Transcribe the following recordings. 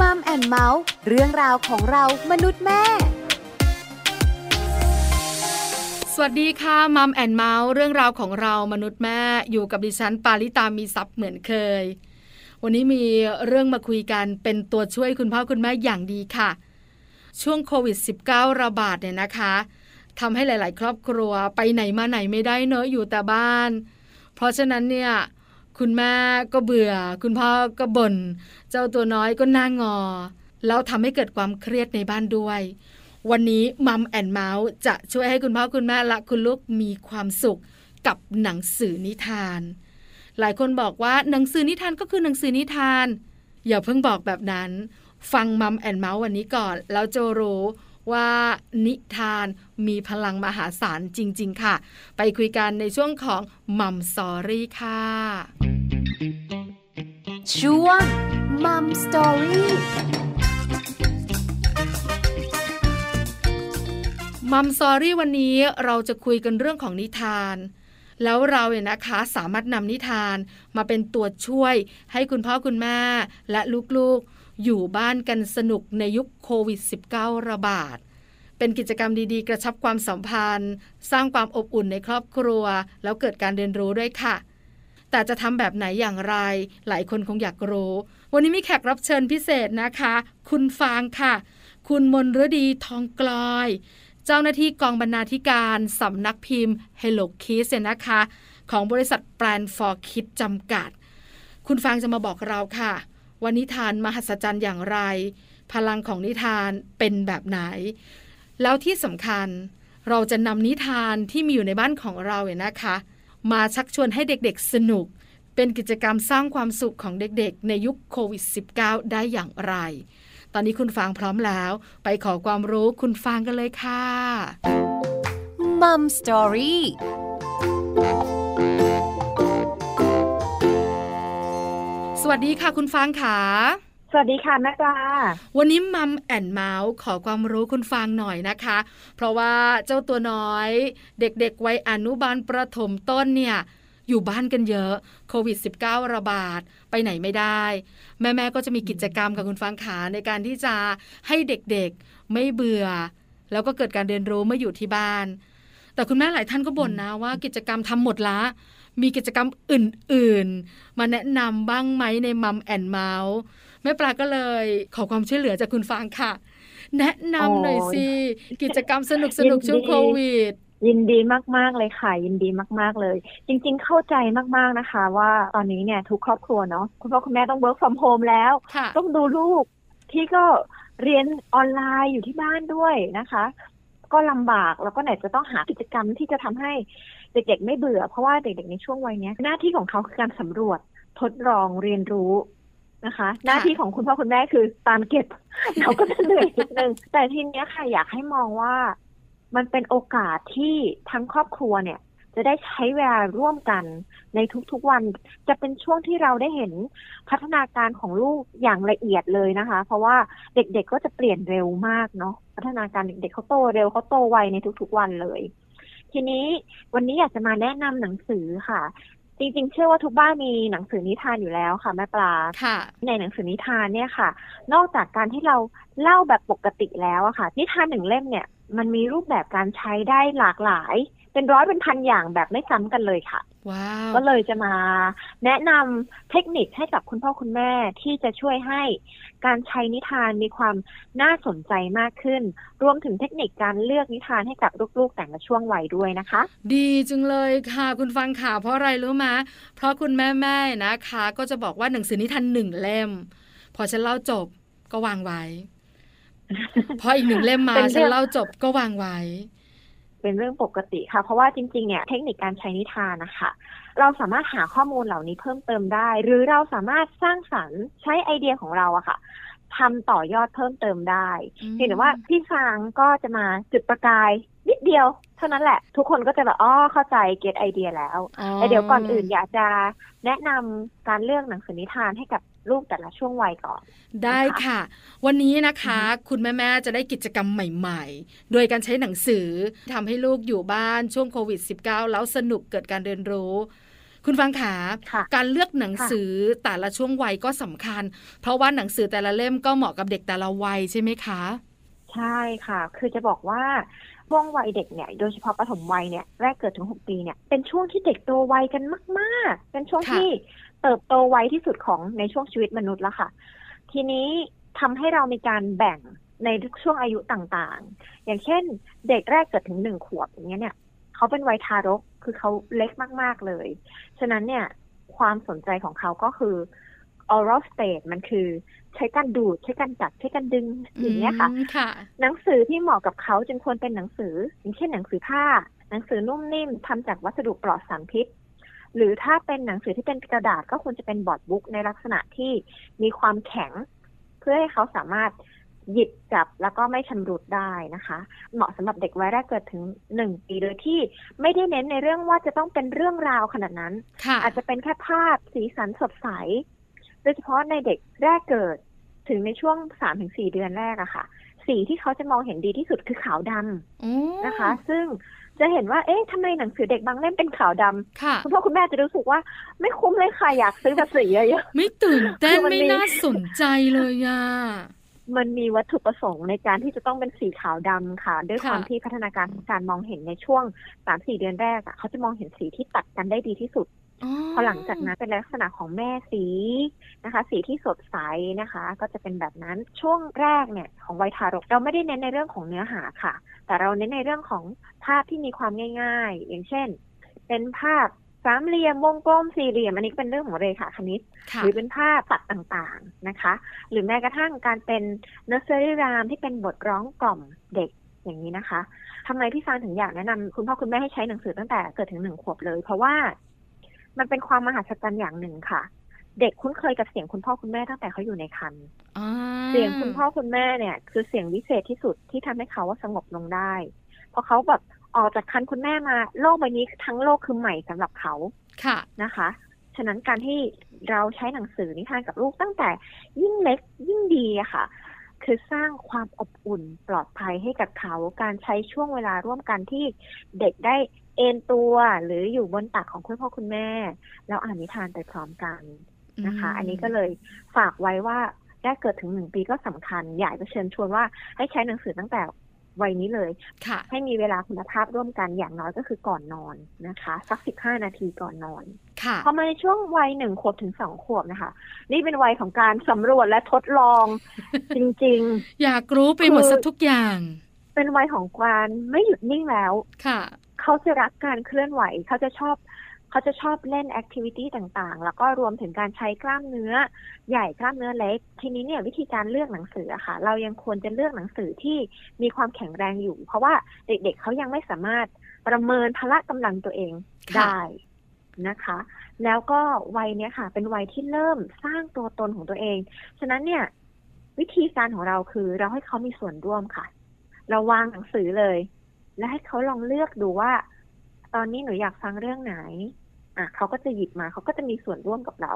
มัมแอนเมาส์เรื่องราวของเรามนุษย์แม่ สวัสดีค่ะมัมแอนเมาส์เรื่องราวของเรามนุษย์แม่อยู่กับดิฉันปาริตามีซัพ์เหมือนเคย วันนี้มีเรื่องมาคุยกันเป็นตัวช่วยคุณพ่อคุณแม่อย่างดีค่ะ ช่วงโควิด -19 ระบาดเนี่ยนะคะทำให้หลาย ๆ ครอบครัวไปไหนมาไหนไม่ได้เนอะอยู่แต่บ้าน เพราะฉะนั้นเนี่ย คุณแม่ก็เบื่อ คุณพ่อก็บน่น เจ้าตัวน้อยก็น่างอ แล้วทำให้เกิดความเครียดในบ้านด้วย วันนี้มัมแอนเมาส์จะช่วยให้คุณพ่อคุณแม่และคุณลูกมีความสุขกับหนังสือนิทาน หลายคนบอกว่าหนังสือนิทานก็คือหนังสือนิทาน อย่าเพิ่งบอกแบบนั้น ฟังมัมแอนเมาส์วันนี้ก่อน แล้วจะรู้ ว่านิทานมีพลังมหาศาลจริง ๆ ค่ะ ไปคุยกันในช่วงของ Mom Story ค่ะช่วง Mom Story Mom Story วันนี้เราจะคุยกันเรื่องของนิทาน แล้วเราเนี่ยนะคะสามารถนำนิทานมาเป็นตัวช่วยให้คุณพ่อคุณแม่และลูกๆ อยู่บ้านกันสนุกในยุคโควิด -19 ระบาด เป็นกิจกรรมดีๆ กระชับความสัมพันธ์ สร้างความอบอุ่นในครอบครัว แล้วเกิดการเรียนรู้ด้วยค่ะ แต่จะทำแบบไหนอย่างไร หลายคนคงอยากรู้ วันนี้มีแขกรับเชิญพิเศษนะคะ คุณฟางค่ะ คุณมนฤดีทองกลอย เจ้าหน้าที่กองบรรณาธิการสำนักพิมพ์ Hello Kids นะคะ ของบริษัท Plan for Kids จำกัด คุณฟางจะมาบอกเราค่ะ ว่านิทานมหัศจรรย์อย่างไร พลังของนิทานเป็นแบบไหน แล้วที่สำคัญเราจะนำนิทานที่มีอยู่ในบ้านของเราเนี่ยนะคะ มาชักชวนให้เด็กๆสนุก เป็นกิจกรรมสร้างความสุขของเด็กๆ ในยุคโควิด -19 ได้อย่างไร ตอนนี้คุณฟางพร้อมแล้ว ไปขอความรู้คุณฟางกันเลยค่ะมัมสตอรี่ วัสดีค่ะคุณฟางค่ะสวัสดีค่ะแม่ปลาวันนี้มัมแอนเมาส์ขอความรู้คุณฟางหน่อยนะคะ เพราะว่าเจ้าตัวน้อย เด็กๆวัยอนุบาลประถมต้นเนี่ย อยู่บ้านกันเยอะโควิด -19 ระบาดไปไหนไม่ได้ แม่ ๆ ก็จะมีกิจกรรมกับคุณฟังขาในการที่จะให้เด็กๆไม่เบื่อ แล้วก็เกิดการเรียนรู้เมื่ออยู่ที่บ้าน แต่คุณแม่หลายท่านก็บ่นนะว่ากิจกรรมทำหมดละ มีกิจกรรมอื่นๆ มาแนะนำบ้างไหมในมัมแอนเมาส์แม่ปลาก็เลยขอความช่วยเหลือจากคุณฟังค่ะ แนะนำหน่อยสิกิจกรรมสนุกสนุกช่วงโควิดยินดีมาก ๆ เลยค่ะ ยินดีมาก ๆ เลย จริง ๆ เข้าใจมาก ๆ นะคะ ว่าตอนนี้เนี่ยทุกครอบครัวเนาะคุณพ่อคุณแม่ต้อง work from home แล้ว ต้องดูลูกที่ก็เรียนออนไลน์อยู่ที่บ้านด้วยนะคะ ก็ลำบากแล้วก็ไหนจะต้องหากิจกรรมที่จะทำให้ เด็กๆไม่เบื่อ เพราะว่าเด็กๆในช่วงวัยนี้หน้าที่ของเขาคือการสำรวจทดลองเรียนรู้นะคะ หน้าที่ของคุณพ่อคุณแม่คือตามเก็บเราก็จะเหนื่อยนิดนึงแต่ทีนี้ค่ะอยากให้มองว่า มันเป็นโอกาสที่ทั้งครอบครัวเนี่ย จะได้ใช้เวลาร่วมกันในทุกๆวัน จะเป็นช่วงที่เราได้เห็นพัฒนาการของลูกอย่างละเอียดเลยนะคะ เพราะว่าเด็กๆก็จะเปลี่ยนเร็วมากเนาะพัฒนาการเด็กๆเขาโตเร็วเขาโตไวในทุกๆวันเลย ทีนี้วันนี้อยากจะมาแนะนำหนังสือค่ะ จริง ๆ เชื่อว่าทุกบ้านมีหนังสือนิทานอยู่แล้วค่ะแม่ปลาในหนังสือนิทานเนี่ยค่ะ นอกจากการที่เราเล่าแบบปกติแล้วอะค่ะ นิทานหนึ่งเล่มเนี่ยมันมีรูปแบบการใช้ได้หลากหลาย เป็นร้อยเป็นพันอย่างแบบไม่ซ้ำกันเลยค่ะ ว้าวก็เลยจะมาแนะนำเทคนิคให้กับคุณพ่อคุณแม่ที่จะช่วยให้การใช้นิทานมีความน่าสนใจมากขึ้น รวมถึงเทคนิคการเลือกนิทานให้กับลูกๆแต่ละช่วงวัยด้วยนะคะ ดีจังเลยค่ะคุณฟังข่าวเพราะอะไรรู้ไหมเพราะคุณแม่แม่นะคะ ก็จะบอกว่าหนังสือนิทานหนึ่งเล่ม พอฉันเล่าจบก็วางไว้พออีกหนึ่งเล่มมาฉันเล่าจบก็วางไว้ เป็นเรื่องปกติค่ะ เพราะว่าจริงๆเนี่ยเทคนิคการใช้นิทานนะคะเราสามารถหาข้อมูลเหล่านี้เพิ่มเติมได้ หรือเราสามารถสร้างสรรค์ใช้ไอเดียของเราอะค่ะทำต่อยอดเพิ่มเติมได้เห็นว่าพี่ฟางก็จะมาจุดประกายนิดเดียว เท่านั้นแหละ ทุกคนก็จะแบบอ๋อเข้าใจเก็ตไอเดียแล้วแต่เดี๋ยวก่อนอื่นอยากจะแนะนำการเลือกหนังสือนิทานให้กับ ลูกแต่ละช่วงวัยก่อน ได้ค่ะ วันนี้นะคะ คุณแม่ๆจะได้กิจกรรมใหม่ ๆ โดยการใช้หนังสือทำให้ลูกอยู่บ้านช่วงโควิด -19 แล้วสนุกเกิดการเรียนรู้ คุณฟังขาการเลือกหนังสือแต่ละช่วงวัยก็สำคัญ เพราะว่าหนังสือแต่ละเล่มก็เหมาะกับเด็กแต่ละวัยใช่ไหมคะ ใช่ค่ะ คือจะบอกว่าช่วงวัยเด็กเนี่ยโดยเฉพาะปฐมวัยเนี่ยแรกเกิดถึงหกปีเนี่ยเป็นช่วงที่เด็กโตไวกันมาก ๆ เป็นช่วงที่ เติบโตไวที่สุดของในช่วงชีวิตมนุษย์แล้วค่ะ ทีนี้ทำให้เรามีการแบ่งในช่วงอายุต่างๆ อย่างเช่น เด็กแรกเกิดถึงหนึ่งขวบอย่างเงี้ยเนี่ยเขาเป็นวัยทารกคือเขาเล็กมากๆเลย ฉะนั้นเนี่ยความสนใจของเขาก็คือ oral stage มันคือใช้การดูด ใช้การจับใช้การดึงอย่างเงี้ยค่ะค่ะ หนังสือที่เหมาะกับเขาจึงควรเป็นหนังสือ อย่างเช่นหนังสือผ้า หนังสือนุ่มนิ่มทำจากวัสดุปลอดสารพิษ หรือถ้าเป็นหนังสือที่เป็นกระดาษก็ควรจะเป็นบอร์ดบุ๊กในลักษณะที่มีความแข็ง เพื่อให้เขาสามารถหยิบจับแล้วก็ไม่ชำรุดได้นะคะ เหมาะสำหรับเด็กวัยแรกเกิดถึงหนึ่งปีโดยที่ไม่ได้เน้นในเรื่องว่าจะต้องเป็นเรื่องราวขนาดนั้น อาจจะเป็นแค่ภาพสีสันสดใส โดยเฉพาะในเด็กแรกเกิดถึงในช่วงสามถึงสี่เดือนแรกอะค่ะ สีที่เขาจะมองเห็นดีที่สุดคือขาวดำนะคะ ซึ่ง จะเห็นว่า เอ๊ะทำไมหนังสือเด็กบางเล่มเป็นขาวดำคุณพ่อคุณแม่จะรู้สึกว่า ไม่คุ้มเลยค่ะ อยากซื้อแบบสีเยอะๆ ไม่ตื่นเต้นไม่น่าสนใจเลยอะมันมีวัตถุประสงค์ในการที่จะต้องเป็นสีขาวดำค่ะ ด้วยความที่พัฒนาการการมองเห็นในช่วงสามสี่เดือนแรกอะเขาจะมองเห็นสีที่ตัดกันได้ดีที่สุด พอหลังจากนั้นเป็นลักษณะของแม่สีนะคะ สีที่สดใสนะคะ ก็จะเป็นแบบนั้นช่วงแรกเนี่ยของวัยทารกเราไม่ได้เน้นในเรื่องของเนื้อหาค่ะ แต่เราเน้นในเรื่องของภาพที่มีความง่าย ๆ อย่างเช่น เป็นภาพสามเหลี่ยมวงกลมสี่เหลี่ยมอันนี้เป็นเรื่องของเรขาคณิต หรือเป็นภาพตัดต่างๆนะคะ หรือแม้กระทั่งการเป็นเนอร์เซอรี่รามที่เป็นบทร้องกล่อมเด็กอย่างนี้นะคะทำไมพี่ฟานถึงอยากแนะนำคุณพ่อคุณแม่ให้ใช้หนังสือตั้งแต่เกิดถึงหนึ่งขวบเลย เพราะว่า มันเป็นความมหัศจรรย์อย่างหนึ่งค่ะ เด็กคุ้นเคยกับเสียงคุณพ่อคุณแม่ตั้งแต่เขาอยู่ในครรภ์เสียงคุณพ่อคุณแม่เนี่ย คือเสียงวิเศษที่สุดที่ทำให้เขาว่าสงบลงได้เพราะเขาแบบออกจากคันคุณแม่มา โลกใบนี้ทั้งโลกคือใหม่สำหรับเขาค่ะนะคะ ฉะนั้นการที่เราใช้หนังสือนิทานกับลูกตั้งแต่ยิ่งเล็กยิ่งดีอะค่ะ คือสร้างความอบอุ่นปลอดภัยให้กับเขา การใช้ช่วงเวลาร่วมกันที่เด็กได้ เอนตัวหรืออยู่บนตักของคุณพ่อคุณแม่ แล้วอ่านนิทานไปพร้อมกันนะคะ อันนี้ก็เลยฝากไว้ว่าแรกเกิดถึงหนึ่งปีก็สำคัญ อยากจะเชิญชวนว่าให้ใช้หนังสือตั้งแต่วัยนี้เลยให้มีเวลาคุณภาพร่วมกันอย่างน้อยก็คือก่อนนอนนะคะ สักสิบห้านาทีก่อนนอนพอมาในช่วงวัยหนึ่งขวบถึงสองขวบนะคะ นี่เป็นวัยของการสำรวจและทดลอง จริง ๆ อยากรู้ไปหมดสักทุกอย่าง เป็นวัยของการไม่หยุดนิ่งแล้วค่ะ เขาจะรักการเคลื่อนไหวเขาจะชอบเขาจะชอบเล่นแอคทิวิตี้ต่างๆ แล้วก็รวมถึงการใช้กล้ามเนื้อ ใหญ่กล้ามเนื้อเล็ก ทีนี้เนี่ยวิธีการเลือกหนังสือค่ะ เรายังควรจะเลือกหนังสือที่มีความแข็งแรงอยู่ เพราะว่าเด็กๆเขายังไม่สามารถประเมินพละกำลังตัวเองได้นะคะ แล้วก็วัยเนี้ยค่ะ เป็นวัยที่เริ่มสร้างตัวตนของตัวเอง ฉะนั้นเนี่ย วิธีการของเราคือเราให้เขามีส่วนร่วมค่ะ เราวางหนังสือเลย และให้เขาลองเลือกดูว่า ตอนนี้หนูอยากฟังเรื่องไหน อะเขาก็จะหยิบมาเขาก็จะมีส่วนร่วมกับเรา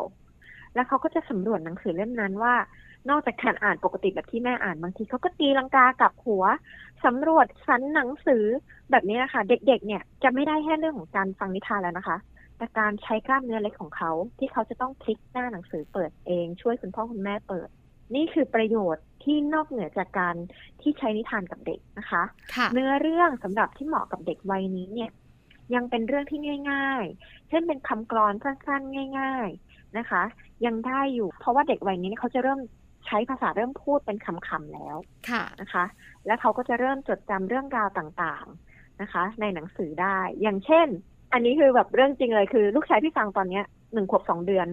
แล้วเขาก็จะสำรวจหนังสือเล่มนั้นว่า นอกจากการอ่านปกติแบบที่แม่อ่านบางทีเขาก็ตีลังกากับหัวสำรวจสันหนังสือแบบนี้นะคะเด็ก ๆ เนี่ยจะไม่ได้แค่เรื่องของการฟังนิทานแล้วนะคะแต่การใช้กล้ามเนื้อเล็กของเขาที่เขาจะต้องพลิกหน้าหนังสือเปิดเอง ช่วยคุณพ่อคุณแม่เปิด นี่คือประโยชน์ที่นอกเหนือจากการที่ใช้นิทานกับเด็กนะคะะเนื้อเรื่องสำหรับที่เหมาะกับเด็กวัยนี้เนี่ย ยังเป็นเรื่องที่ง่าย ๆ เช่นเป็นคำกรอนสั้นๆ ง่าย ๆนะคะ ยังได้อยู่ เพราะว่าเด็กวัยนี้เขาจะเริ่มใช้ภาษาเริ่มพูดเป็นคำๆแล้วค่ะนะคะ แล้วเขาก็จะเริ่มจดจำเรื่องราวต่างๆนะคะ ในหนังสือได้ อย่างเช่น อันนี้คือแบบเรื่องจริงเลยคือ ลูกชายพี่ฟังตอนเนี้ยหนึ่งขวบสองเดือน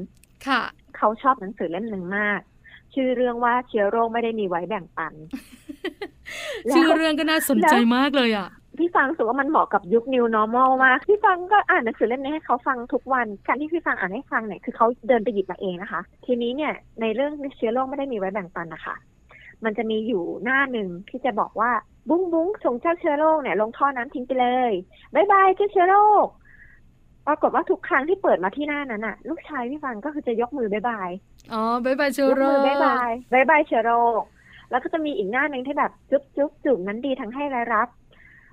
ค่ะ เขาชอบหนังสือเล่มหนึ่งมาก ชื่อเรื่องว่าเชื้อโรคไม่ได้มีไว้แบ่งปัน ชื่อเรื่องก็น่าสนใจมากเลยอะพี่ฟังรู้สึกว่ามันเหมาะกับยุค new normal มากพี่ฟังก็อ่านหนังสือเล่มนี้ให้เขาฟังทุกวัน การที่พี่ฟังอ่านให้ฟังเนี่ยคือเขาเดินไปหยิบมาเองนะคะ ทีนี้เนี่ยในเรื่องเชื้อโรคไม่ได้มีไว้แบ่งปันนะคะ มันจะมีอยู่หน้าหนึ่งที่จะบอกว่าบุ้งบุ้งส่งเจ้าเชื้อโรคเนี่ยลงท่อน้ำทิ้งไปเลย bye bye เจ้าเชื้อโรค ปรากฏว่าทุกครั้งที่เปิดมาที่หน้านั้นอะลูกชายพี่ฟังก็คือจะยกมือ bye byeอ๋อ bye bye เชื้อโรค bye bye bye bye เชื้อโรคแล้วก็จะมีอีกหน้าหนึ่งที่แบบจุ๊บจุ๊บจุ๊บนั้นดีทั้งให้และรับ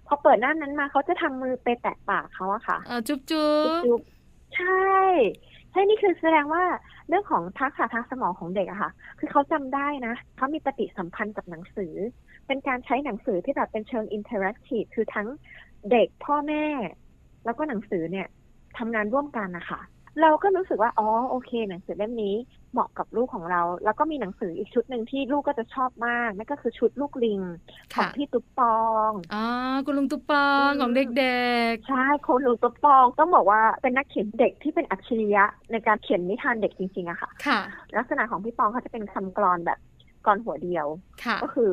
พอเปิดหน้านั้นมาเขาจะทำมือไปแตะปากเขาอะค่ะจุ๊บจุ๊บจุ๊บใช่ใช่นี่คือแสดงว่าเรื่องของทักษะทางสมองของเด็กอะค่ะ คือเขาจำได้นะเขามีปฏิสัมพันธ์กับหนังสือ เป็นการใช้หนังสือที่แบบเป็นเชิง interactive คือทั้งเด็กพ่อแม่ แล้วก็หนังสือเนี่ย ทำงานร่วมกันนะคะเราก็รู้สึกว่าอ๋อโอเค หนังสือเล่มนี้เหมาะกับลูกของเรา แล้วก็มีหนังสืออีกชุดหนึ่งที่ลูกก็จะชอบมากนั่นก็คือชุดลูกลิงของพี่ตุ๊ปปองอ๋อคุณลุงตุ๊ปปองของเด็กๆใช่คุณลุงตุ๊ปปองต้องบอกว่าเป็นนักเขียนเด็กที่เป็นอัจฉริยะในการเขียนนิทานเด็กจริงๆอะค่ะค่ะ ลักษณะของพี่ปองเขาจะเป็นคำกรอนแบบ กรหัวเดียว ก็คือ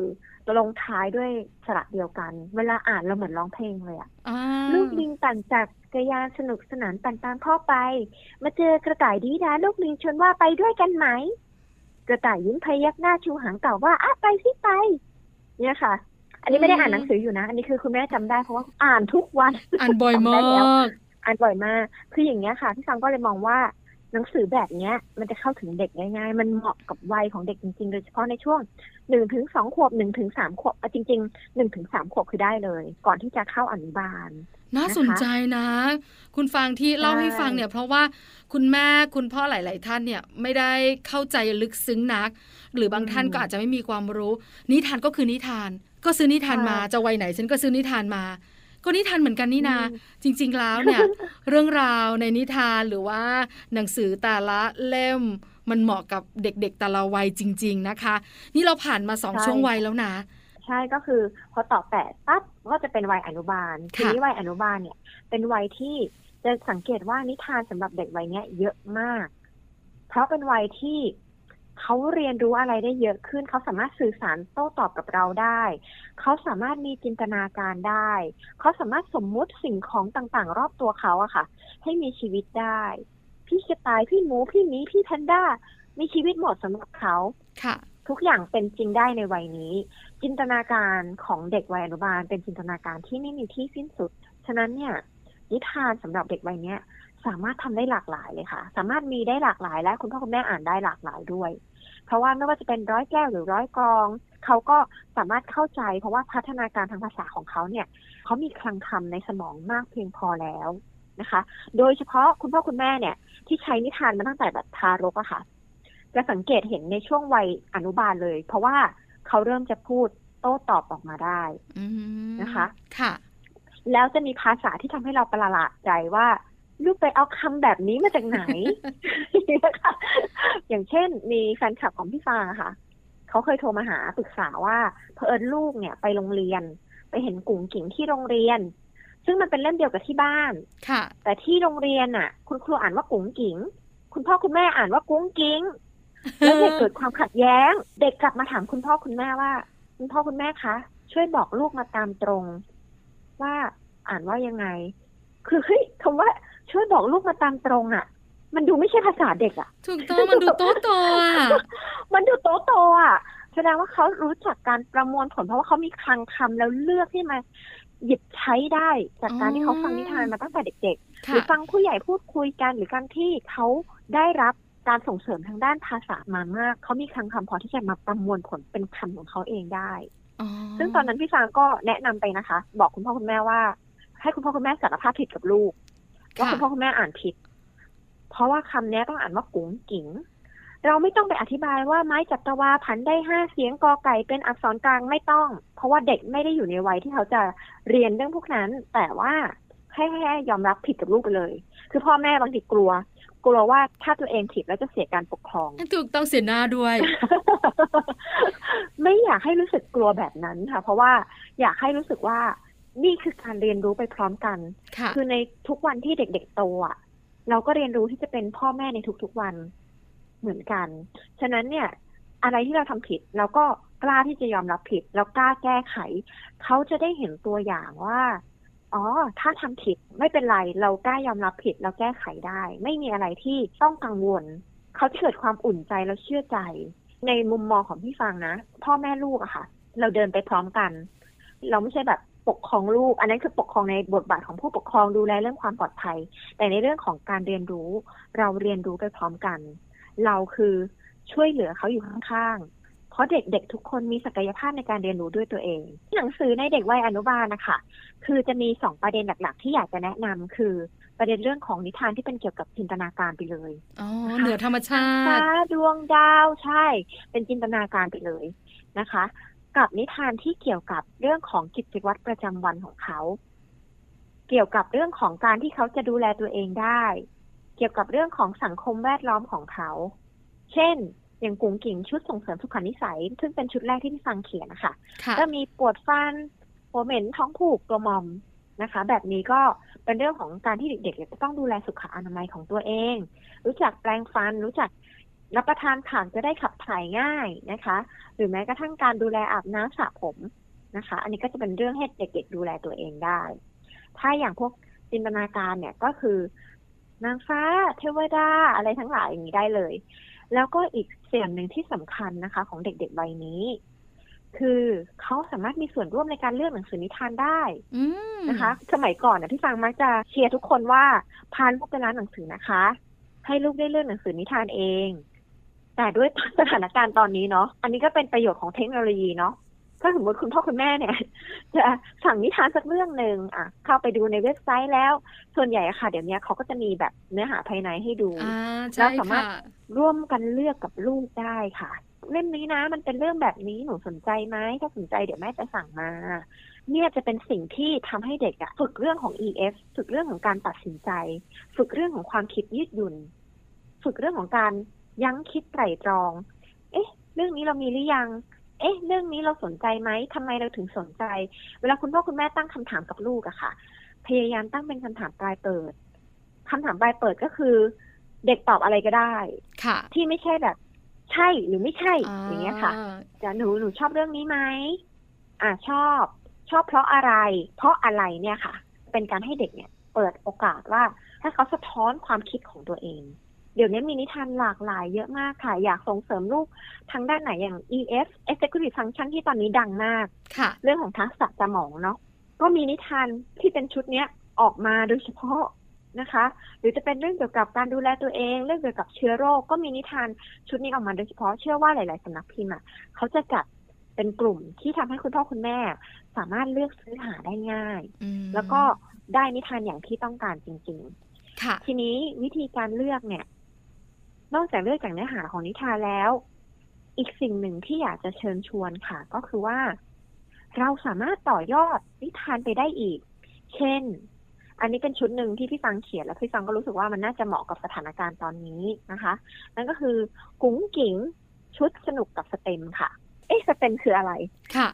ลงท้ายด้วยสระเดียวกัน เวลาอ่านเราเหมือนร้องเพลงเลยอะลูกลิงปั่นจากกระยานสนุกสนานปั่นตามพ่อไป มาเจอกระต่ายดีดาลูกลิงชวนว่าไปด้วยกันไหม กระต่ายยิ้มพยักหน้าชูหางเก่าว่าอะไปสิไป เนี่ยค่ะ อันนี้ไม่ได้อ่านหนังสืออยู่นะ อันนี้คือคุณแม่จำได้เพราะว่าอ่านทุกวัน อ่านบ่อยมาก อ่านบ่อยมาก คืออย่างเงี้ยค่ะพี่ฟังก็เลยมองว่า หนังสือแบบเนี้ยมันจะเข้าถึงเด็กง่าย ๆ มันเหมาะกับวัยของเด็กจริงๆ โดยเฉพาะในช่วงหนึ่งถึงสองขวบหนึ่งถึงสามขวบจริงๆหนึ่งถึงสามขวบคือได้เลย ก่อนที่จะเข้าอนุบาล น่าสนใจนะ คุณฟังที่เล่าให้ฟังเนี่ย เพราะว่าคุณแม่คุณพ่อหลาย ๆ ท่านเนี่ยไม่ได้เข้าใจลึกซึ้งนัก หรือบางท่านก็อาจจะไม่มีความรู้ นิทานก็คือนิทาน ก็ซื้อนิทานมาจะวัยไหนฉันก็ซื้อนิทานมา ก็นิทานเหมือนกันนี่นาจริง ๆ แล้วเนี่ย เรื่องราวในนิทานหรือว่าหนังสือแต่ละเล่มมันเหมาะกับเด็กๆแต่ละวัยจริง ๆนะคะ นี่เราผ่านมาสองช่วงวัยแล้วนะ ใช่ก็คือพอต่อแปดปั๊บก็จะเป็นวัยอนุบาลทีนี้วัยอนุบาลเนี่ย เป็นวัยที่จะสังเกตว่านิทานสำหรับเด็กวัยนี้เยอะมาก เพราะเป็นวัยที่ เขาเรียนรู้อะไรได้เยอะขึ้น เขาสามารถสื่อสารโต้ตอบกับเราได้ เขาสามารถมีจินตนาการได้ เขาสามารถสมมุติสิ่งของต่างๆ รอบตัวเขาอะค่ะ ให้มีชีวิตได้ พี่กระต่ายพี่หมูพี่หมีพี่แพนด้ามีชีวิตหมดสำหรับเขาค่ะ ทุกอย่างเป็นจริงได้ในวัยนี้ จินตนาการของเด็กวัยอนุบาล เป็นจินตนาการที่ไม่มีที่สิ้นสุด ฉะนั้นเนี่ย นิทานสำหรับเด็กวัยเนี้ย สามารถทำได้หลากหลายเลยค่ะ สามารถมีได้หลากหลาย และคุณพ่อคุณแม่อ่านได้หลากหลายด้วย เพราะว่าไม่ว่าจะเป็นร้อยแก้วหรือร้อยกรองเขาก็สามารถเข้าใจ เพราะว่าพัฒนาการทางภาษาของเขาเนี่ยเขามีคลังคำในสมองมากเพียงพอแล้วนะคะ โดยเฉพาะคุณพ่อคุณแม่เนี่ย ที่ใช้นิทานมาตั้งแต่แบบทารกอะค่ะ จะสังเกตเห็นในช่วงวัยอนุบาลเลย เพราะว่าเขาเริ่มจะพูดโต้ตอบออกมาได้นะคะ ค่ะ แล้วจะมีภาษาที่ทำให้เราประหลาดใจว่า ลูกไปเอาคำแบบนี้มาจากไหน อย่างเช่น มีแฟนคลับของพี่ฟางค่ะ เขาเคยโทรมาหาปรึกษาว่าเพอเอิญลูกเนี่ย ไปโรงเรียน ไปเห็นกุ๋งกิ่งที่โรงเรียน ซึ่งมันเป็นเล่มเดียวกับที่บ้าน ค่ะ แต่ที่โรงเรียนอะ คุณครูอ่านว่ากุ๋งกิ่ง คุณพ่อคุณแม่อ่านว่ากุ้งกิ้ง แล้วเด็กเกิดความขัดแย้ง เด็กกลับมาถามคุณพ่อคุณแม่ว่า คุณพ่อคุณแม่คะ ช่วยบอกลูกมาตามตรง ว่าอ่านว่ายังไง คือเฮ้ยคำว่า ช่วยบอกลูกมาตามตรงอะ มันดูไม่ใช่ภาษาเด็กอะถูกต้องมันดูโตโตอะมันดูโตโตอะแสดงว่าเขารู้จักการประมวลผล เพราะว่าเขามีคลังคำแล้วเลือกที่มาหยิบใช้ได้ จากการที่เขาฟังนิทานมาตั้งแต่เด็กๆ หรือฟังผู้ใหญ่พูดคุยกันหรือการที่เขาได้รับการส่งเสริมทางด้านภาษามามาก เขามีคลังคำพอที่จะมาประมวลผลเป็นคำของเขาเองได้ ซึ่งตอนนั้นพี่ฟางก็แนะนำไปนะคะ บอกคุณพ่อคุณแม่ว่า ให้คุณพ่อคุณแม่สารภาพผิดกับลูก ว่าคุณพ่อคุณแม่อ่านผิด เพราะว่าคำนี้ต้องอ่านว่ากุ๋งกิ๋งเราไม่ต้องไปอธิบายว่าไม้จัตวาพันได้ห้าเสียงกอไก่เป็นอักษรกลางไม่ต้อง เพราะว่าเด็กไม่ได้อยู่ในวัยที่เขาจะเรียนเรื่องพวกนั้น แต่ว่าให้ให้ยอมรับผิดกับลูกไปเลย คือพ่อแม่บางทีกลัว กลัวว่าถ้าตัวเองผิดแล้วจะเสียการปกครองถูกต้องเสียหน้าด้วย ไม่อยากให้รู้สึกกลัวแบบนั้นค่ะ เพราะว่าอยากให้รู้สึกว่า นี่คือการเรียนรู้ไปพร้อมกัน คือในทุกวันที่เด็กๆโตอะเราก็เรียนรู้ที่จะเป็นพ่อแม่ในทุกๆวันเหมือนกัน ฉะนั้นเนี่ย อะไรที่เราทำผิดเราก็กล้าที่จะยอมรับผิด แล้วกล้าแก้ไข เขาจะได้เห็นตัวอย่างว่า อ๋อ ถ้าทำผิดไม่เป็นไร เรากล้ายอมรับผิด เราแก้ไขได้ ไม่มีอะไรที่ต้องกังวล เขาเกิดความอุ่นใจแล้วเชื่อใจ ในมุมมองของพี่ฟังนะ พ่อแม่ลูกอะค่ะ เราเดินไปพร้อมกัน เราไม่ใช่แบบ ปกครองลูก อันนั้นคือปกครองในบทบาทของผู้ปกครองดูแลเรื่องความปลอดภัย แต่ในเรื่องของการเรียนรู้ เราเรียนรู้ไปพร้อมกัน เราคือช่วยเหลือเขาอยู่ข้างๆ เพราะเด็กๆทุกคนมีศักยภาพในการเรียนรู้ด้วยตัวเอง หนังสือในเด็กวัยอนุบาลนะคะ คือจะมีสองประเด็นหลักๆ ที่อยากจะแนะนำคือประเด็นเรื่องของนิทานที่เป็นเกี่ยวกับจินตนาการไปเลยอ๋อเหนือธรรมชาติฟ้าดวงดาวใช่ เป็นจินตนาการไปเลยนะคะ กับนิทานที่เกี่ยวกับเรื่องของกิจวัตรประจำวันของเขา เกี่ยวกับเรื่องของการที่เขาจะดูแลตัวเองได้ เกี่ยวกับเรื่องของสังคมแวดล้อมของเขา เช่น อย่างกุ้งกิ่งชุดส่งเสริมสุขนิสัย ซึ่งเป็นชุดแรกที่พี่ฟังเขียนนะคะก็มีปวดฟันหัวเหม็นท้องผูกตัวมอมนะคะ แบบนี้ก็เป็นเรื่องของการที่เด็กๆจะต้องดูแลสุขอนามัยของตัวเอง รู้จักแปลงฟันรู้จัก รับประทานผักจะได้ขับถ่ายง่ายนะคะ หรือแม้กระทั่งการดูแลอาบน้ำสระผมนะคะ อันนี้ก็จะเป็นเรื่องให้เด็กๆดูแลตัวเองได้ ถ้าอย่างพวกจินตนาการเนี่ยก็คือนางฟ้าเทวดาอะไรทั้งหลายอย่างนี้ได้เลย แล้วก็อีกเสียงหนึ่งที่สำคัญนะคะ ของเด็กๆวัยนี้ คือเขาสามารถมีส่วนร่วมในการเลือกหนังสือนิทานได้นะคะ สมัยก่อนนะพี่ฟังมักจะเชียร์ทุกคนว่าพาลูกไปร้านหนังสือนะคะ ให้ลูกได้เลือกหนังสือนิทานเอง แต่ด้วยสถานการณ์ตอนนี้เนาะอันนี้ก็เป็นประโยชน์ของเทคโนโลยีเนาะถ้าสมมติคุณพ่อคุณแม่เนี่ยจะสั่งนิทานสักเรื่องหนึ่งอะ เข้าไปดูในเว็บไซต์แล้ว ส่วนใหญ่อะค่ะ เดี๋ยวนี้เขาก็จะมีแบบเนื้อหาภายในให้ดูแล้วสามารถร่วมกันเลือกกับลูกได้ค่ะ เล่มนี้นะ มันเป็นเรื่องแบบนี้หนูสนใจไหมถ้าสนใจเดี๋ยวแม่จะสั่งมา เนี่ยจะเป็นสิ่งที่ทำให้เด็กอะฝึกเรื่องของ EF ฝึกเรื่องของการตัดสินใจ ฝึกเรื่องของความคิดยืดหยุ่น ฝึกเรื่องของการ ยั้งคิดไตร่ตรอง เอ๊ะ เรื่องนี้เรามีหรือยัง เอ๊ะ เรื่องนี้เราสนใจไหมทำไมเราถึงสนใจ เวลาคุณพ่อคุณแม่ตั้งคำถามกับลูกอะค่ะ พยายามตั้งเป็นคำถามปลายเปิดคำถามปลายเปิดก็คือ เด็กตอบอะไรก็ได้ ค่ะ ที่ไม่ใช่แบบ ใช่หรือไม่ใช่อย่างเงี้ยค่ะจะหนูหนูชอบเรื่องนี้ไหมอ่าชอบ ชอบเพราะอะไร เพราะอะไรเนี่ยค่ะ เป็นการให้เด็กเนี่ย เปิดโอกาสว่าถ้าเขาสะท้อนความคิดของตัวเอง เดี๋ยวนี้มีนิทานหลากหลายเยอะมากค่ะ อยากส่งเสริมลูกทางด้านไหนอย่าง EF Executive Function ที่ตอนนี้ดังมาก เรื่องของทักษะสมองเนาะก็มีนิทานที่เป็นชุดเนี้ยออกมาโดยเฉพาะนะคะ หรือจะเป็นเรื่องเกี่ยวกับการดูแลตัวเอง เรื่องเกี่ยวกับเชื้อโรค ก็มีนิทานชุดนี้ออกมาโดยเฉพาะเชื่อว่าหลาย ๆสำนักพิมพ์อะเขาจะจัดเป็นกลุ่มที่ทำให้คุณพ่อคุณแม่ สามารถเลือกซื้อหาได้ง่าย แล้วก็ได้นิทานอย่างที่ต้องการจริง ๆ ทีนี้วิธีการเลือกเนี่ย นอกจากเลือกจากเนื้อหาของนิทานแล้ว อีกสิ่งหนึ่งที่อยากจะเชิญชวนค่ะ ก็คือว่า เราสามารถต่อยอดนิทานไปได้อีก เช่น อันนี้เป็นชุดหนึ่งที่พี่ฟังเขียนแล้วพี่ฟังก็รู้สึกว่ามันน่าจะเหมาะกับสถานการณ์ตอนนี้นะคะ นั่นก็คือกุ้งกิ่งชุดสนุกกับสเต็มค่ะ เอ๊ะสเต็มคืออะไร ค่ะ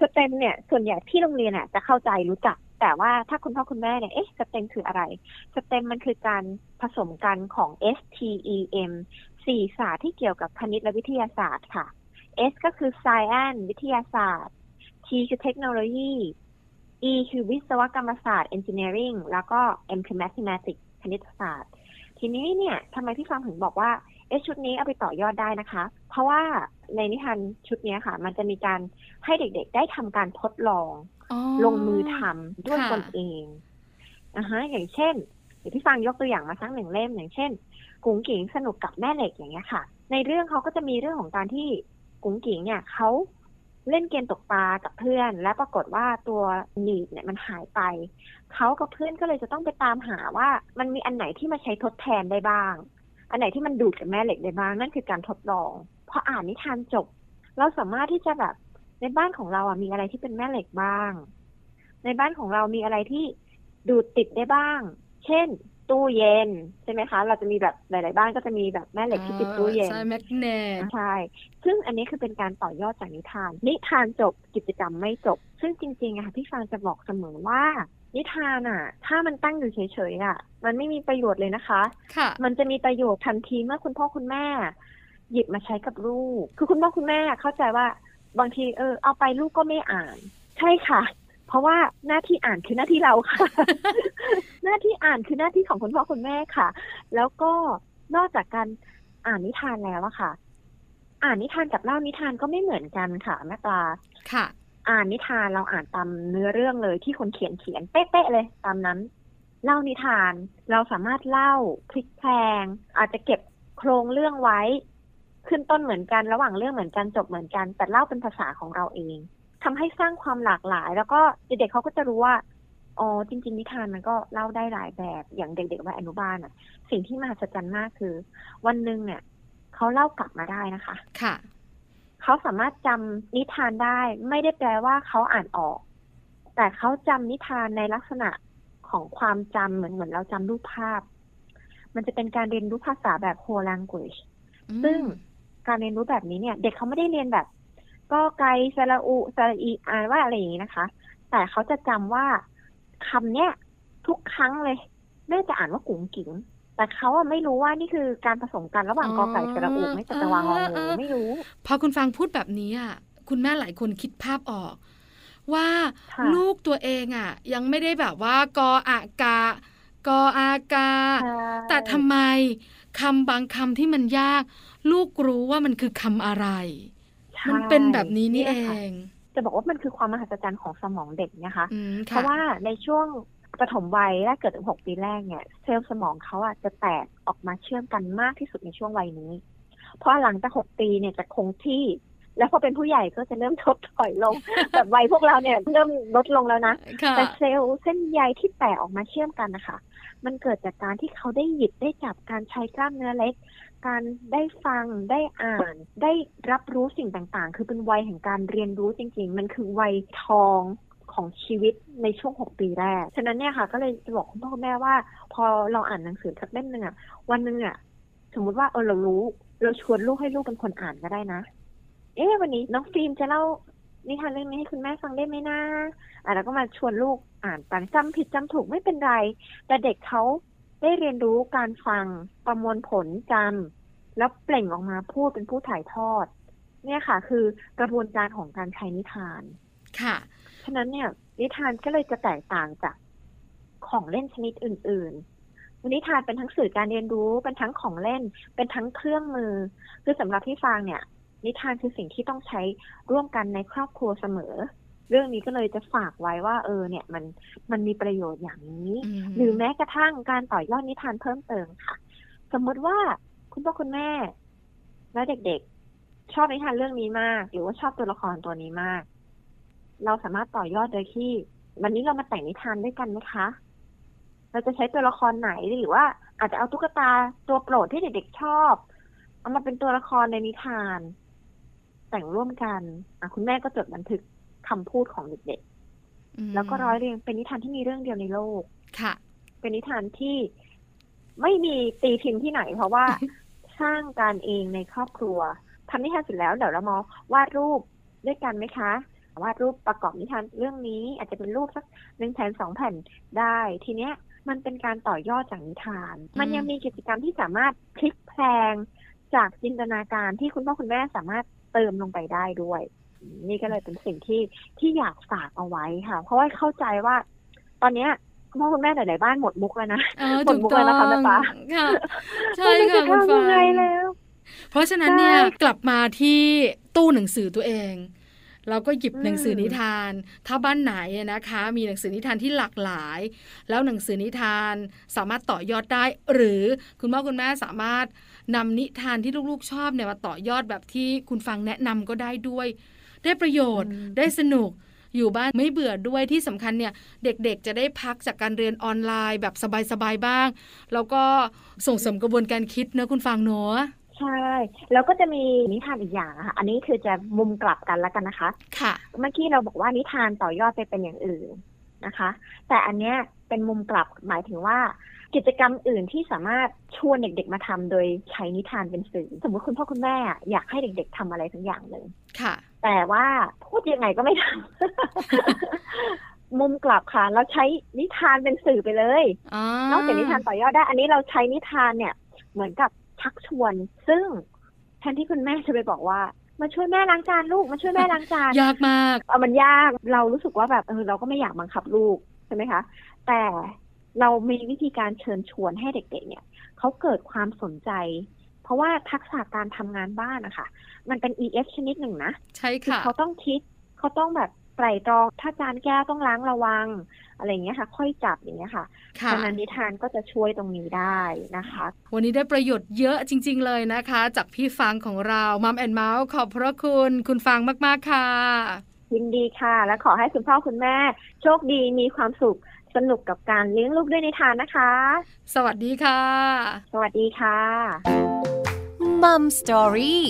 สเต็มเนี่ย ส่วนใหญ่ที่โรงเรียนเนี่ยจะเข้าใจรู้จัก แต่ว่าถ้าคุณพ่อคุณแม่เนี่ย เอ๊ะ สเต็มคืออะไร สเต็มมันคือการผสมกันของ S T E M สี่ศาสตร์ที่เกี่ยวกับคณิตและวิทยาศาสตร์ค่ะ S ก็คือ science วิทยาศาสตร์ T คือเทคโนโลยี E คือวิศวกรรมศาสตร์ engineering แล้วก็ M คือ mathematics คณิตศาสตร์ ทีนี้เนี่ยทำไมพี่ฟังถึงบอกว่า เอ๊ะ ชุดนี้เอาไปต่อยอดได้นะคะ เพราะว่าในนิทานชุดนี้ค่ะ มันจะมีการให้เด็กๆ ได้ทำการทดลอง ลงมือทำด้วยตนเองนะฮะอย่างเช่นเดี๋ยวพี่ฟังยกตัวอย่างมาสักหนึ่งเล่มอย่างเช่น กุ้งกิ่งสนุกกับแม่เหล็กอย่างเงี้ยค่ะ ในเรื่องเขาก็จะมีเรื่องของการที่กุ้งกิ่งเนี่ยเขาเล่นเกมตกปลากับเพื่อน และปรากฏว่าตัวหนีบเนี่ยมันหายไป เขากับเพื่อนก็เลยจะต้องไปตามหาว่ามันมีอันไหนที่มาใช้ทดแทนได้บ้าง อันไหนที่มันดูดกับแม่เหล็กได้บ้างนั่นคือการทดลองพออ่านนิทานจบ เราสามารถที่จะแบบ ในบ้านของเราอะมีอะไรที่เป็นแม่เหล็กบ้าง ในบ้านของเรามีอะไรที่ดูดติดได้บ้าง เช่น ตู้เย็นใช่ไหมคะ เราจะมีแบบหลาย ๆ บ้านก็จะมีแบบแม่เหล็กที่ติดตู้เย็นใช่แมกเนตใช่ซึ่งอันนี้คือเป็นการต่อยอดจากนิทาน นิทานจบกิจกรรมไม่จบ ซึ่งจริงๆอะค่ะพี่ฟางจะบอกเสมอว่านิทานอะถ้ามันตั้งอยู่เฉยๆอะมันไม่มีประโยชน์เลยนะคะค่ะมันจะมีประโยชน์ทันทีเมื่อคุณพ่อคุณแม่ หยิบมาใช้กับลูก คือคุณพ่อคุณแม่เข้าใจว่า บางทีเออเอาไปลูกก็ไม่อ่าน ใช่ค่ะ เพราะว่าหน้าที่อ่านคือหน้าที่เราค่ะ หน้าที่อ่านคือหน้าที่ของคุณพ่อคุณแม่ค่ะ แล้วก็นอกจากการอ่านนิทานแล้วอะค่ะ อ่านนิทานกับเล่านิทานก็ไม่เหมือนกันค่ะแม่ปลาค่ะ อ่านนิทานเราอ่านตามเนื้อเรื่องเลยที่คนเขียนเขียนเป๊ะๆเลย ตามนั้น เล่านิทานเราสามารถเล่าพลิกแพลงอาจจะเก็บโครงเรื่องไว้ ขึ้นต้นเหมือนกันระหว่างเรื่องเหมือนกันจบเหมือนกัน แต่เล่าเป็นภาษาของเราเองทำให้สร้างความหลากหลาย แล้วก็เด็กๆเขาก็จะรู้ว่าอ๋อจริง ๆ นิทานมันก็เล่าได้หลายแบบอย่างเด็กๆวัยอนุบาลอะ สิ่งที่มหัศจรรย์มากคือ วันหนึ่งเนี่ยเขาเล่ากลับมาได้นะคะ ค่ะเขาสามารถจำนิทานได้ ไม่ได้แปลว่าเขาอ่านออก แต่เขาจำนิทานในลักษณะของความจำเหมือนเหมือนเราจำรูปภาพ มันจะเป็นการเรียนรู้ภาษาแบบ whole language ซึ่ง การเรียนรู้แบบนี้เนี่ย เด็กเขาไม่ได้เรียนแบบ ก็ไกสระอุสระอีอ่านว่าอะไรอย่างนี้นะคะ แต่เขาจะจำว่าคำเนี้ยทุกครั้งเลยแม่จะอ่านว่ากุ๋งกิ๋งแต่เขาอะไม่รู้ว่านี่คือการผสมกันระหว่างกอไก่สระอุไม่จะจะวางงองูไม่รู้ พอคุณฟังพูดแบบนี้อะคุณแม่หลายคนคิดภาพออก ว่าลูกตัวเองอะยังไม่ได้แบบว่ากออากากออากา แต่ทำไม คำบางคำที่มันยาก ลูกรู้ว่ามันคือคำอะไร มันเป็นแบบนี้นี่เองจะบอกว่ามันคือความมหัศจรรย์ของสมองเด็กนะคะ เพราะว่าในช่วงปฐมวัยแรกเกิดถึงหกปีแรกเนี่ย เซลล์สมองเขาอะจะแตกออกมาเชื่อมกันมากที่สุดในช่วงวัยนี้ เพราะหลังจากหกปีเนี่ยจะคงที่ แล้วพอเป็นผู้ใหญ่ก็จะเริ่มทดถอยลง แบบวัยพวกเราเนี่ยเริ่มลดลงแล้วนะ แต่เซลล์เส้นใยที่แตกออกมาเชื่อมกันนะคะ มันเกิดจากการที่เขาได้หยิบได้จับการใช้กล้ามเนื้อเล็ก การได้ฟังได้อ่าน ได้รับรู้สิ่งต่างๆ คือเป็นวัยแห่งการเรียนรู้จริง ๆ มันคือวัยทองของชีวิตในช่วงหกปีแรก ฉะนั้นเนี่ยค่ะ ก็เลยจะบอกคุณพ่อคุณแม่ว่า พอเราอ่านหนังสือสักเล่มหนึ่งอะวันหนึ่งอะสมมุติว่าเออเรารู้ เราชวนลูกให้ลูกเป็นคนอ่านก็ได้นะ เอ๊ะวันนี้น้องฟิล์มจะเล่า นิทานเรื่องนี้ให้คุณแม่ฟังได้ไหมนะอะแล้วก็มาชวนลูกอ่านต่างจำผิดจำถูกไม่เป็นไร แต่เด็กเขาได้เรียนรู้การฟังประมวลผลจำแล้วเปล่งออกมาพูดเป็นผู้ถ่ายทอด เนี่ยค่ะ คือกระบวนการของการใช้นิทาน ค่ะ ฉะนั้นเนี่ย นิทานก็เลยจะแตกต่างจากของเล่นชนิดอื่นๆนิทานเป็นทั้งสื่อการเรียนรู้เป็นทั้งของเล่น เป็นทั้งเครื่องมือ คือสำหรับที่ฟังเนี่ย นิทานคือสิ่งที่ต้องใช้ร่วมกันในครอบครัวเสมอ เรื่องนี้ก็เลยจะฝากไว้ว่าเออเนี่ยมันมันมีประโยชน์อย่างนี้ หรือแม้กระทั่งการต่อยอดนิทานเพิ่มเติมค่ะ สมมติว่าคุณพ่อคุณแม่ และเด็กๆ ชอบนิทานเรื่องนี้มาก หรือว่าชอบตัวละครตัวนี้มาก เราสามารถต่อยอดโดยที่ วันนี้เรามาแต่งนิทานด้วยกันไหมคะเราจะใช้ตัวละครไหนหรือว่าอาจจะเอาตุ๊กตาตัวโปรดที่เด็กๆชอบ เอามาเป็นตัวละครในนิทาน แต่งร่วมกันอะคุณแม่ก็จดบันทึกคำพูดของเด็กๆ แล้วก็ร้อยเรียงเป็นนิทานที่มีเรื่องเดียวในโลก ค่ะ เป็นนิทานที่ไม่มีตีพิมพ์ที่ไหน เพราะว่าสร้างการเองในครอบครัวทำนิทานเสร็จแล้วเดี๋ยวเรามาวาดรูปด้วยกันไหมคะ วาดรูปประกอบนิทานเรื่องนี้ อาจจะเป็นรูปสักหนึ่งแผ่นสองแผ่นได้ ทีเนี้ย มันเป็นการต่อยอดจากนิทาน มันยังมีกิจกรรมที่สามารถพลิกแพลงจากจินตนาการที่คุณพ่อคุณแม่สามารถ เติมลงไปได้ด้วย นี่ก็เลยเป็นสิ่งที่ที่อยากฝากเอาไว้ค่ะ เพราะว่าเข้าใจว่า ตอนเนี้ยคุณพ่อคุณแม่หลาย ๆ บ้านหมดมุกแล้วนะหมดมุกแล้วนะคะแม่ปาใช่ค่ะคุณฟังแล้วเพราะฉะนั้นเนี่ยกลับมาที่ตู้หนังสือตัวเองเราก็หยิบหนังสือนิทาน ถ้าบ้านไหนนะคะ มีหนังสือนิทานที่หลากหลาย แล้วหนังสือนิทานสามารถต่อยอดได้ หรือคุณพ่อคุณแม่สามารถ นำนิทานที่ลูกๆชอบเนี่ยมาต่อยอดแบบที่คุณฟังแนะนำก็ได้ด้วย ได้ประโยชน์ได้สนุกอยู่บ้านไม่เบื่อด้วยที่สำคัญเนี่ยเด็กๆ จะได้พักจากการเรียนออนไลน์แบบสบายๆบ้าง แล้วก็ส่งเสริมกระบวนการคิดนะคุณฟังเนาะใช่ แล้วก็จะมีนิทานอีกอย่างค่ะ อันนี้คือจะมุมกลับกันแล้วกันนะคะ ค่ะ เมื่อกี้เราบอกว่านิทานต่อยอดไปเป็นอย่างอื่นนะคะ แต่อันเนี้ยเป็นมุมกลับหมายถึงว่า กิจกรรมอื่นที่สามารถชวนเด็ก ๆ มาทำโดยใช้นิทานเป็นสื่อ สมมติคุณพ่อคุณแม่อยากให้เด็ก ๆทำอะไรสักอย่างหนึ่งค่ะ แต่ว่าพูดยังไงก็ไม่ทำมุมกลับค่ะ เราใช้นิทานเป็นสื่อไปเลยนอกจากนิทานต่อยอดได้ อันนี้เราใช้นิทานเนี่ย เหมือนกับชักชวน ซึ่งแทนที่คุณแม่จะไปบอกว่า มาช่วยแม่ล้างจานลูกมาช่วยแม่ล้างจานยากมากเออมันยากเรารู้สึกว่าแบบเออเราก็ไม่อยากบังคับลูกใช่ไหมคะ แต่ เรามีวิธีการเชิญชวนให้เด็กๆ เนี่ยเขาเกิดความสนใจ เพราะว่าทักษะการทำงานบ้านนะคะมันเป็น EF ชนิดหนึ่งนะใช่ค่ะเขาต้องคิดเขาต้องแบบไตรตรอง ถ้าจานแก้วต้องล้างระวัง อะไรเงี้ยค่ะ ค่อยจับอย่างเงี้ยค่ะฉะนั้นนิทานก็จะช่วยตรงนี้ได้นะคะ วันนี้ได้ประโยชน์เยอะจริง ๆ เลยนะคะ จากพี่ฟังของเรามัมแอนเมาส์ขอบพระคุณ คุณฟังมาก ๆ ค่ะยินดีค่ะ และขอให้คุณพ่อคุณแม่ โชคดีมีความสุข สสนุกกับการเลี้ยงลูกด้วยนิทานนะคะ สวัสดีค่ะ สวัสดีค่ะมัมสตอรี่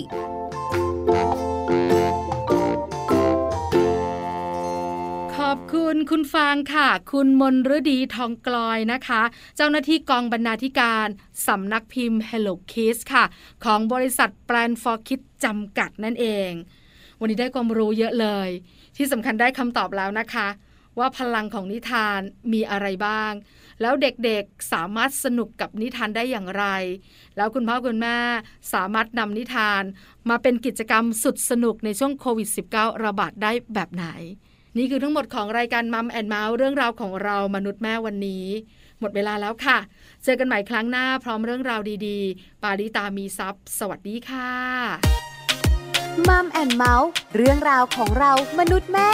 ขอบคุณคุณฟางค่ะ คุณมนฤดีทองกลอยนะคะ เจ้าหน้าที่กองบรรณาธิการสำนักพิมพ์ Hello Kids ค่ะ ของบริษัท Plan for Kids จำกัดนั่นเอง วันนี้ได้ความรู้เยอะเลย ที่สำคัญได้คำตอบแล้วนะคะ ว่าพลังของนิทานมีอะไรบ้าง แล้วเด็กๆสามารถสนุกกับนิทานได้อย่างไร แล้วคุณพ่อคุณแม่สามารถนำนิทาน มาเป็นกิจกรรมสุดสนุกในช่วงโควิด -19 ระบาดได้แบบไหน นี่คือทั้งหมดของรายการมัมแอนเมาส์เรื่องราวของเรามนุษย์แม่วันนี้ หมดเวลาแล้วค่ะ เจอกันใหม่ครั้งหน้าพร้อมเรื่องราวดีๆ ปาริตามีซัพ์สวัสดีค่ะมัมแอนเมาส์เรื่องราวของเรามนุษย์แม่